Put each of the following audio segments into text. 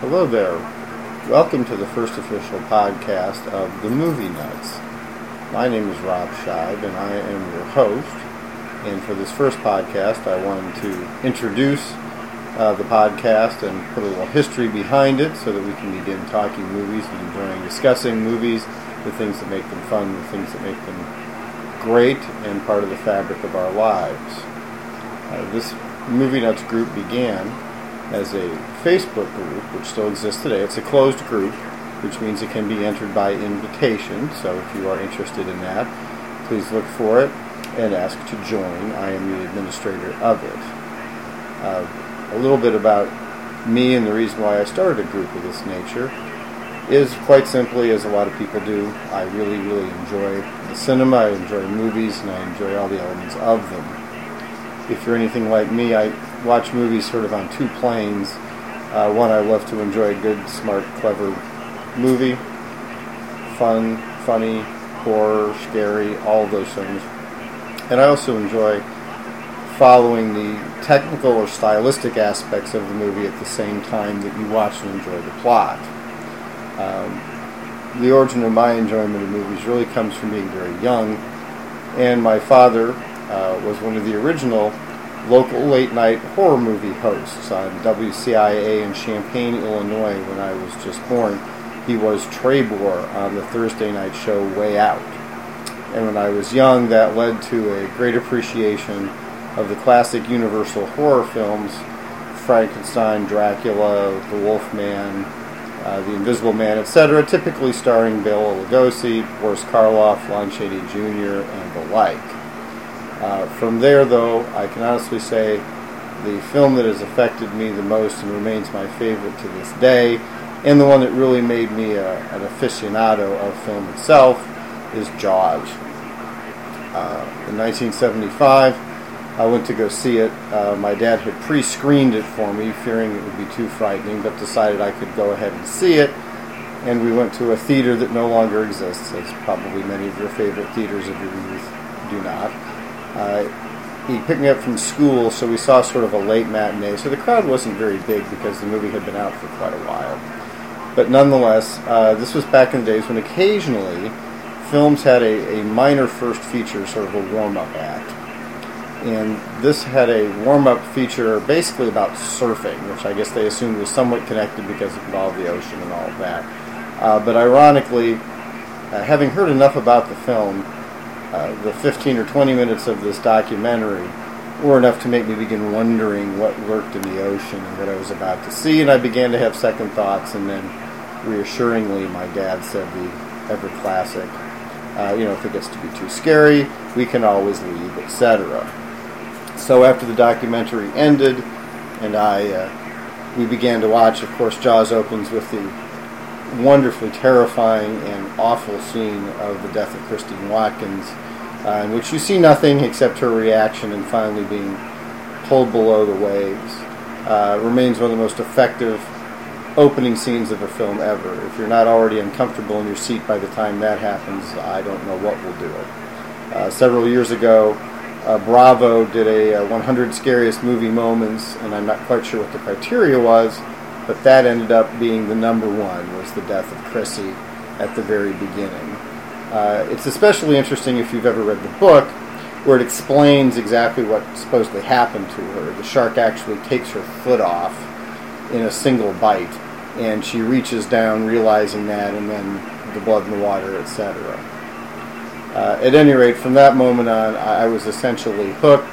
Hello there. Welcome to the first official podcast of The Movie Nuts. My name is Rob Scheib, and I am your host. And for this first podcast, I wanted to introduce uh, the podcast and put a little history behind it so that we can begin talking movies and enjoying discussing movies, the things that make them fun, the things that make them great, and part of the fabric of our lives. Uh, this Movie Nuts group began as a Facebook group, which still exists today. It's a closed group, which means it can be entered by invitation. So if you are interested in that, please look for it and ask to join. I am the administrator of it. Uh, a little bit about me and the reason why I started a group of this nature is quite simply, as a lot of people do, I really, really enjoy the cinema, I enjoy movies, and I enjoy all the elements of them. If you're anything like me, I watch movies sort of on two planes. Uh, one, I love to enjoy a good, smart, clever movie, fun, funny, horror, scary, all those things. And I also enjoy following the technical or stylistic aspects of the movie at the same time that you watch and enjoy the plot. Um, the origin of my enjoyment of movies really comes from being very young, and my father was one of the original local late night horror movie hosts on WCIA in Champaign, Illinois when I was just born. He was Trebor on the Thursday night show Way Out. And when I was young, that led to a great appreciation of the classic Universal horror films Frankenstein, Dracula, The Wolfman, uh, The Invisible Man, etc., typically starring Bela Lugosi, Boris Karloff, Lon Chaney Jr., and the like. Uh, from there, though, I can honestly say the film that has affected me the most and remains my favorite to this day, and the one that really made me a, an aficionado of film itself, is Jaws. Uh, in 1975, I went to go see it. Uh, my dad had pre screened it for me, fearing it would be too frightening, but decided I could go ahead and see it. And we went to a theater that no longer exists, as probably many of your favorite theaters of your youth do not. Uh, he picked me up from school, so we saw sort of a late matinee. So the crowd wasn't very big because the movie had been out for quite a while. But nonetheless, uh, this was back in the days when occasionally films had a, a minor first feature, sort of a warm up act. And this had a warm up feature basically about surfing, which I guess they assumed was somewhat connected because it involved the ocean and all of that. Uh, but ironically, uh, having heard enough about the film, uh, the 15 or 20 minutes of this documentary were enough to make me begin wondering what lurked in the ocean and what I was about to see, and I began to have second thoughts, and then reassuringly, my dad said the ever classic, uh, you know, if it gets to be too scary, we can always leave, etc. So after the documentary ended, and I, uh, we began to watch, of course, Jaws opens with the wonderfully terrifying and awful scene of the death of Christine Watkins, uh, in which you see nothing except her reaction and finally being pulled below the waves. Uh, remains one of the most effective opening scenes of a film ever. If you're not already uncomfortable in your seat by the time that happens, I don't know what will do it. Uh, several years ago, uh, Bravo did a, uh, 100 scariest movie moments, and I'm not quite sure what the criteria was, but that ended up being the number one was the death of Chrissy at the very beginning. Uh, it's especially interesting if you've ever read the book, where it explains exactly what supposedly happened to her. The shark actually takes her foot off in a single bite, and she reaches down, realizing that, and then the blood in the water, etc. Uh, at any rate, from that moment on, I, was essentially hooked.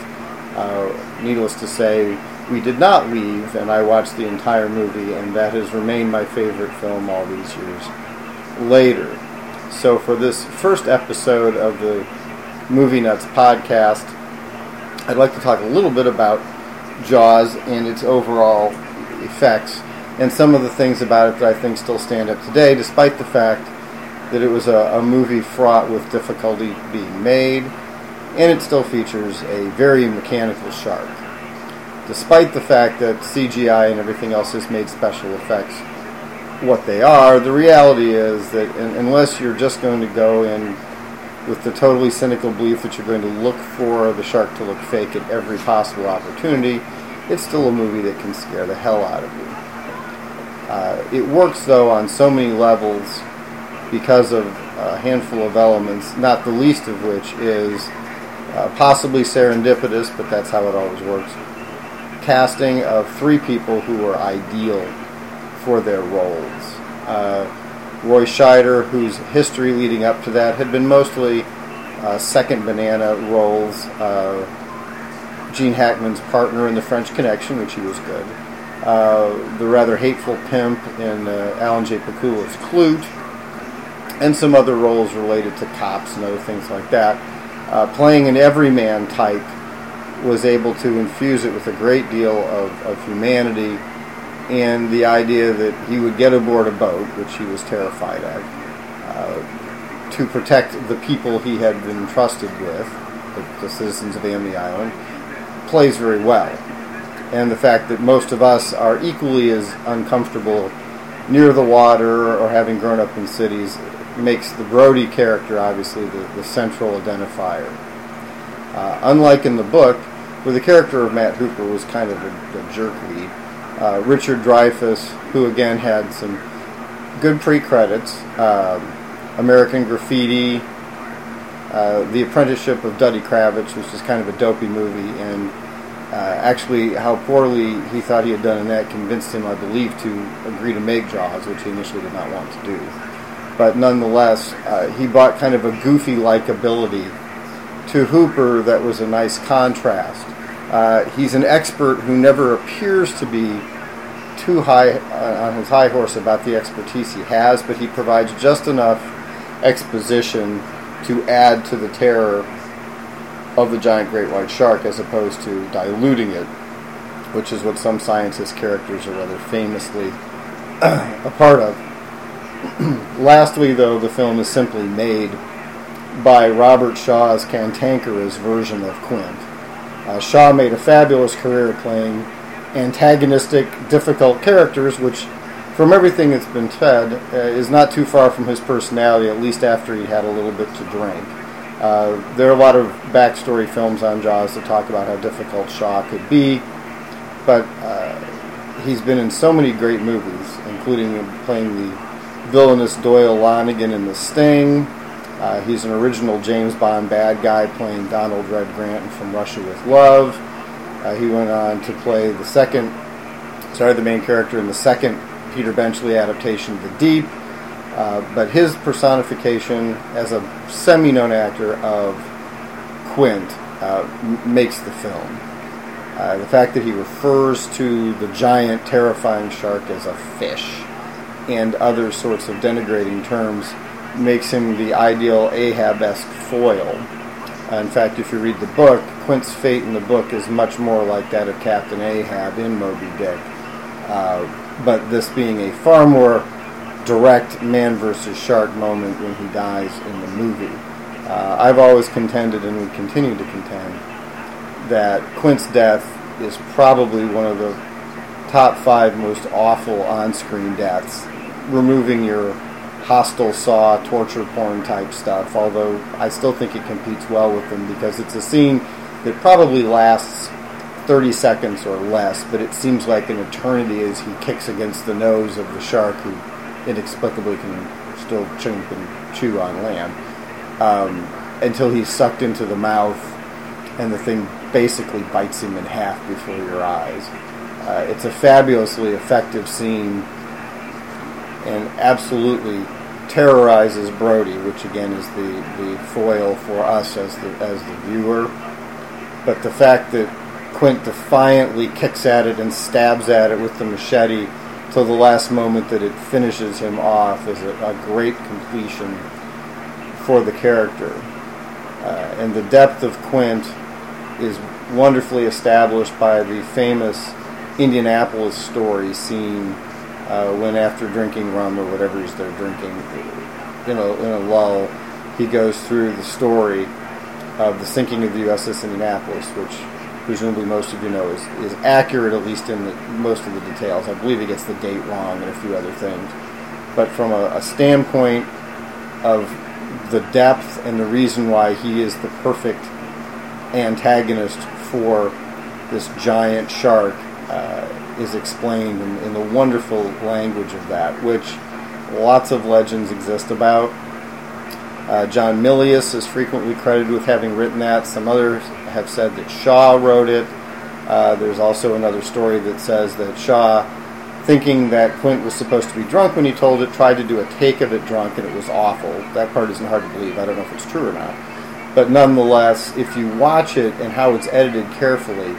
Uh, needless to say, we did not leave, and I watched the entire movie, and that has remained my favorite film all these years later. So, for this first episode of the Movie Nuts podcast, I'd like to talk a little bit about Jaws and its overall effects, and some of the things about it that I think still stand up today, despite the fact that it was a, a movie fraught with difficulty being made, and it still features a very mechanical shark despite the fact that CGI and everything else has made special effects what they are, the reality is that unless you're just going to go in with the totally cynical belief that you're going to look for the shark to look fake at every possible opportunity, it's still a movie that can scare the hell out of you. Uh, it works though on so many levels because of a handful of elements, not the least of which is uh, possibly serendipitous, but that's how it always works. Casting of three people who were ideal for their roles. Uh, Roy Scheider, whose history leading up to that had been mostly uh, second banana roles. Uh, Gene Hackman's partner in The French Connection, which he was good. Uh, the rather hateful pimp in uh, Alan J. Pakula's Klute, and some other roles related to cops and other things like that. Uh, playing an everyman type was able to infuse it with a great deal of, of humanity and the idea that he would get aboard a boat, which he was terrified of, uh, to protect the people he had been entrusted with, the, the citizens of Amity Island, plays very well. And the fact that most of us are equally as uncomfortable near the water or having grown up in cities makes the Brody character obviously the, the central identifier. Uh, unlike in the book, where the character of Matt Hooper was kind of a, a lead, uh, Richard Dreyfuss, who again had some good pre-credits, um, American Graffiti, uh, The Apprenticeship of Duddy Kravitz, which is kind of a dopey movie, and uh, actually how poorly he thought he had done in that convinced him, I believe, to agree to make Jaws, which he initially did not want to do. But nonetheless, uh, he brought kind of a goofy likability to Hooper that was a nice contrast. Uh, he's an expert who never appears to be too high uh, on his high horse about the expertise he has, but he provides just enough exposition to add to the terror of the giant great white shark as opposed to diluting it, which is what some scientist characters are rather famously a part of. Lastly, though, the film is simply made by Robert Shaw's cantankerous version of Quint. Uh, Shaw made a fabulous career playing antagonistic, difficult characters, which, from everything that's been said, uh, is not too far from his personality, at least after he had a little bit to drink. Uh, there are a lot of backstory films on Jaws that talk about how difficult Shaw could be, but uh, he's been in so many great movies, including playing the villainous Doyle Lonnegan in The Sting, uh, he's an original James Bond bad guy playing Donald Red Grant from Russia with Love. Uh, he went on to play the second, sorry, the main character in the second Peter Benchley adaptation, The Deep. Uh, but his personification as a semi-known actor of Quint uh, makes the film. Uh, the fact that he refers to the giant, terrifying shark as a fish and other sorts of denigrating terms makes him the ideal Ahab-esque foil. Uh, in fact, if you read the book, Quint's fate in the book is much more like that of Captain Ahab in Moby Dick. Uh, but this being a far more direct man versus shark moment when he dies in the movie. Uh, I've always contended, and we continue to contend, that Quint's death is probably one of the top five most awful on-screen deaths, removing your Hostel saw torture porn type stuff although i still think it competes well with them because it's a scene that probably lasts 30 seconds or less but it seems like an eternity as he kicks against the nose of the shark who inexplicably can still chomp and chew on land um, until he's sucked into the mouth and the thing basically bites him in half before your eyes. Uh, it's a fabulously effective scene and absolutely terrorizes Brody, which again is the, the foil for us as the as the viewer. But the fact that Quint defiantly kicks at it and stabs at it with the machete till the last moment that it finishes him off is a, a great completion for the character. Uh, and the depth of Quint is wonderfully established by the famous Indianapolis story scene uh, when after drinking rum or whatever he's there drinking, in a, in a lull, he goes through the story of the sinking of the USS Indianapolis, which presumably most of you know is, is accurate, at least in the, most of the details. I believe he gets the date wrong and a few other things. But from a, a standpoint of the depth and the reason why he is the perfect antagonist for this giant shark, uh, is explained in, in the wonderful language of that, which lots of legends exist about. Uh, John Milius is frequently credited with having written that. Some others have said that Shaw wrote it. Uh, there's also another story that says that Shaw, thinking that Quint was supposed to be drunk when he told it, tried to do a take of it drunk, and it was awful. That part isn't hard to believe. I don't know if it's true or not. But nonetheless, if you watch it and how it's edited carefully,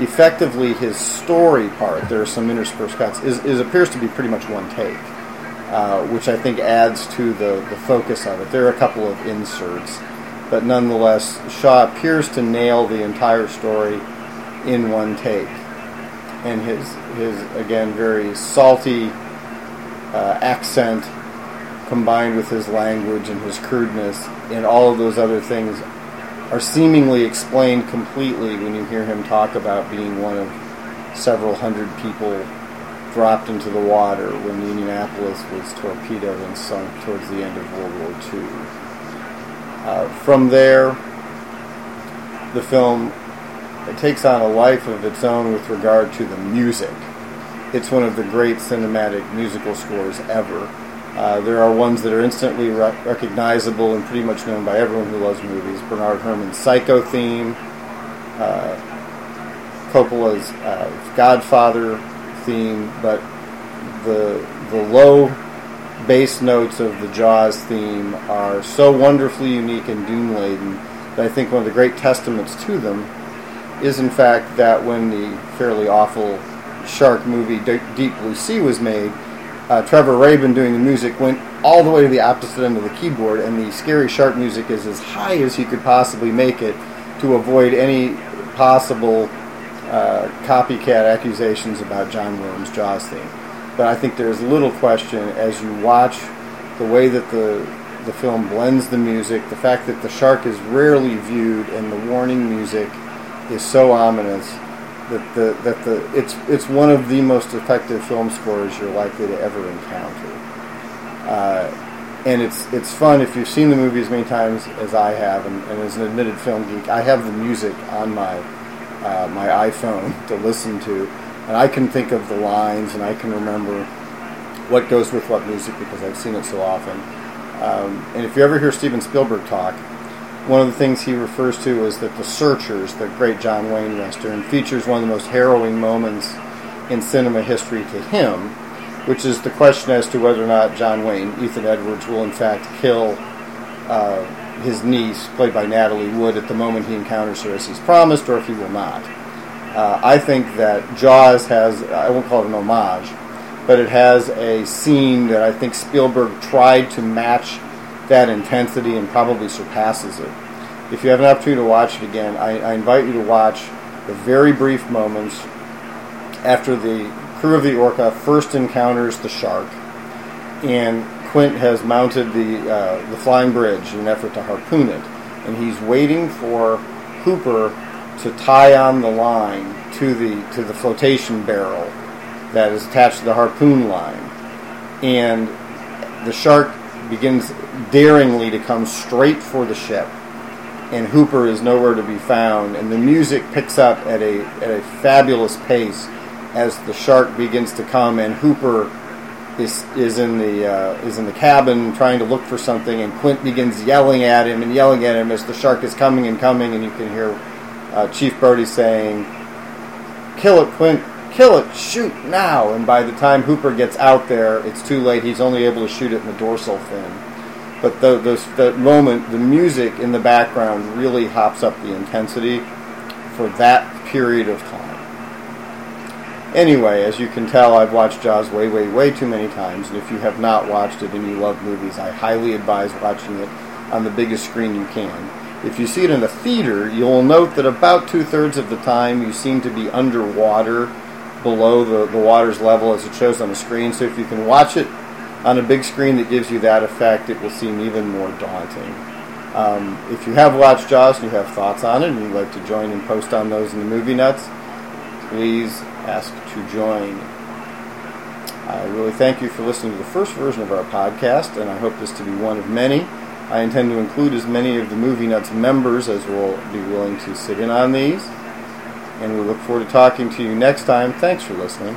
effectively his story part, there are some interspersed cuts, is, is appears to be pretty much one take, uh, which I think adds to the, the focus of it. There are a couple of inserts, but nonetheless, Shaw appears to nail the entire story in one take. And his, his again, very salty uh, accent combined with his language and his crudeness and all of those other things are seemingly explained completely when you hear him talk about being one of several hundred people dropped into the water when Indianapolis was torpedoed and sunk towards the end of World War II. Uh, from there, the film it takes on a life of its own with regard to the music. It's one of the great cinematic musical scores ever. Uh, there are ones that are instantly re- recognizable and pretty much known by everyone who loves movies. Bernard Herrmann's Psycho theme, uh, Coppola's uh, Godfather theme, but the the low bass notes of the Jaws theme are so wonderfully unique and doom laden that I think one of the great testaments to them is, in fact, that when the fairly awful shark movie Deep Blue Sea was made uh, Trevor Rabin doing the music went all the way to the opposite end of the keyboard, and the scary shark music is as high as he could possibly make it to avoid any possible uh, copycat accusations about John Williams' Jaws theme. But I think there's little question as you watch the way that the the film blends the music, the fact that the shark is rarely viewed, and the warning music is so ominous that the that the it's it's one of the most effective film scores you're likely to ever encounter. Uh, and it's it's fun if you've seen the movie as many times as I have, and, and as an admitted film geek, I have the music on my uh, my iPhone to listen to, and I can think of the lines and I can remember what goes with what music because I've seen it so often. Um, and if you ever hear Steven Spielberg talk, one of the things he refers to is that The Searchers, the great John Wayne Western, features one of the most harrowing moments in cinema history to him, which is the question as to whether or not John Wayne, Ethan Edwards, will in fact kill uh, his niece, played by Natalie Wood, at the moment he encounters her as he's promised, or if he will not. Uh, I think that Jaws has, I won't call it an homage, but it has a scene that I think Spielberg tried to match that intensity and probably surpasses it. If you have an opportunity to watch it again, I, I invite you to watch the very brief moments after the crew of the Orca first encounters the shark, and Quint has mounted the uh, the flying bridge in an effort to harpoon it, and he's waiting for Hooper to tie on the line to the to the flotation barrel that is attached to the harpoon line, and the shark begins daringly to come straight for the ship, and Hooper is nowhere to be found. And the music picks up at a at a fabulous pace as the shark begins to come, and Hooper is is in the uh, is in the cabin trying to look for something, and Quint begins yelling at him and yelling at him as the shark is coming and coming, and you can hear uh, Chief Brody saying, "Kill it, Quint." Kill it! Shoot now! And by the time Hooper gets out there, it's too late. He's only able to shoot it in the dorsal fin but the, the, the moment, the music in the background really hops up the intensity for that period of time. Anyway, as you can tell, I've watched Jaws way, way, way too many times, and if you have not watched it and you love movies, I highly advise watching it on the biggest screen you can. If you see it in a theater, you'll note that about two thirds of the time you seem to be underwater below the, the water's level as it shows on the screen. So if you can watch it on a big screen that gives you that effect, it will seem even more daunting. Um, if you have watched Jaws and you have thoughts on it and you'd like to join and post on those in the Movie Nuts, please ask to join. I really thank you for listening to the first version of our podcast, and I hope this to be one of many. I intend to include as many of the Movie Nuts members as will be willing to sit in on these. and we look forward to talking to you next time. Thanks for listening.